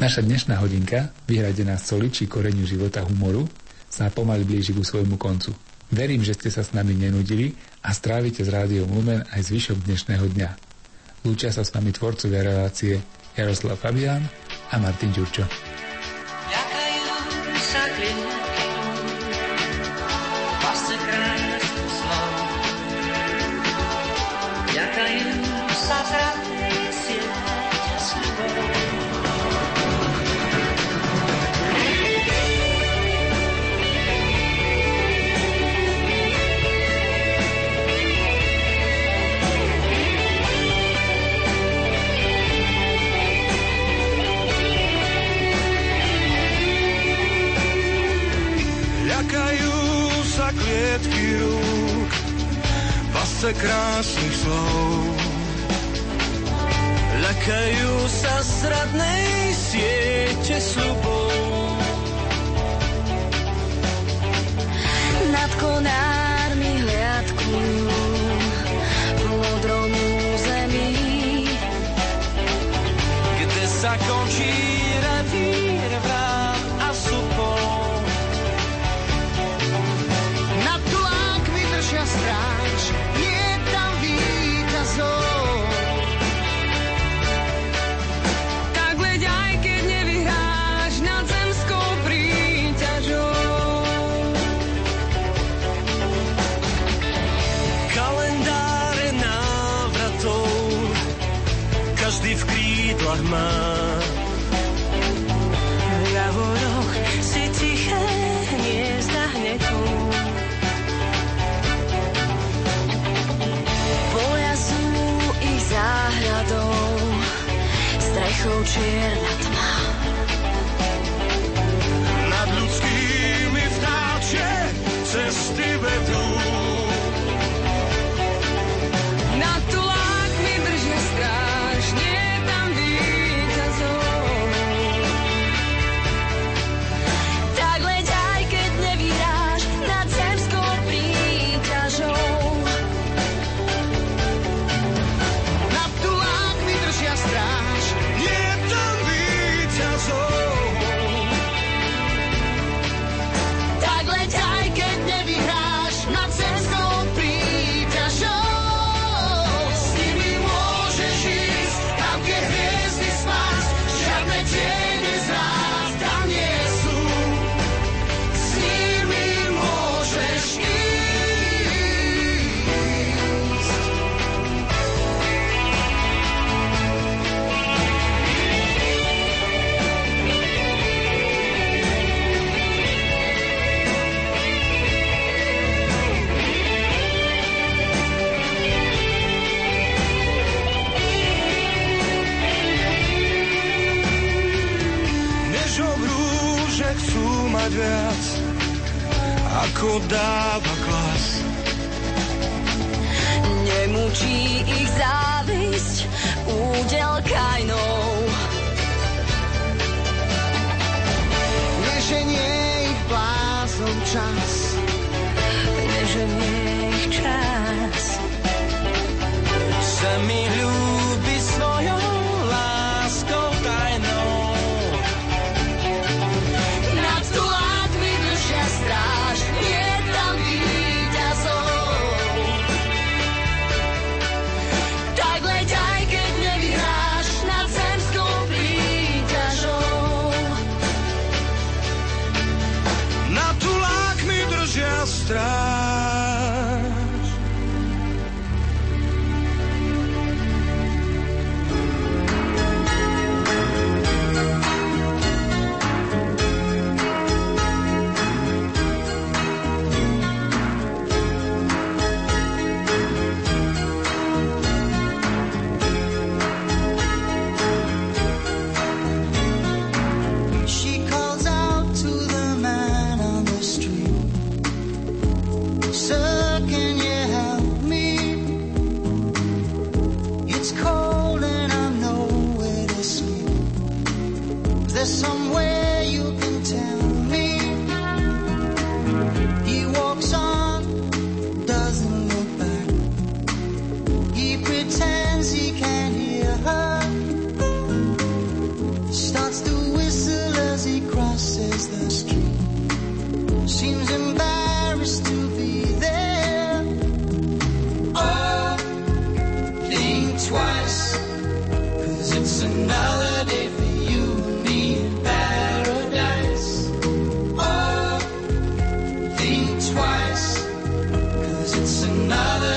Naša dnešná hodinka, vyhradená soliči koreniu života humoru, sa pomaly blíži ku svojmu koncu. Verím, že ste sa s nami nenudili a strávite s rádiom Lumen aj zvyšok dnešného dňa. Lúčia sa s nami tvorcovia relácie Jaroslav Fabián a Martin Ďurčo.
množstve krásnych slov. Lakajú sa sradnej siete slubov.
Nad konármi hliadkujú
silách má.
V si tiché hniezda hnetú. Polia sú ich záhradou, strechou čierna tma.
Nad ľudskými vtáče cesty vedú mu dáva klas.
Nemučí ich závisť údel kajnou.
Neženie ich blázon
čas. Neženie ich čas.
Sami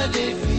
Saturday.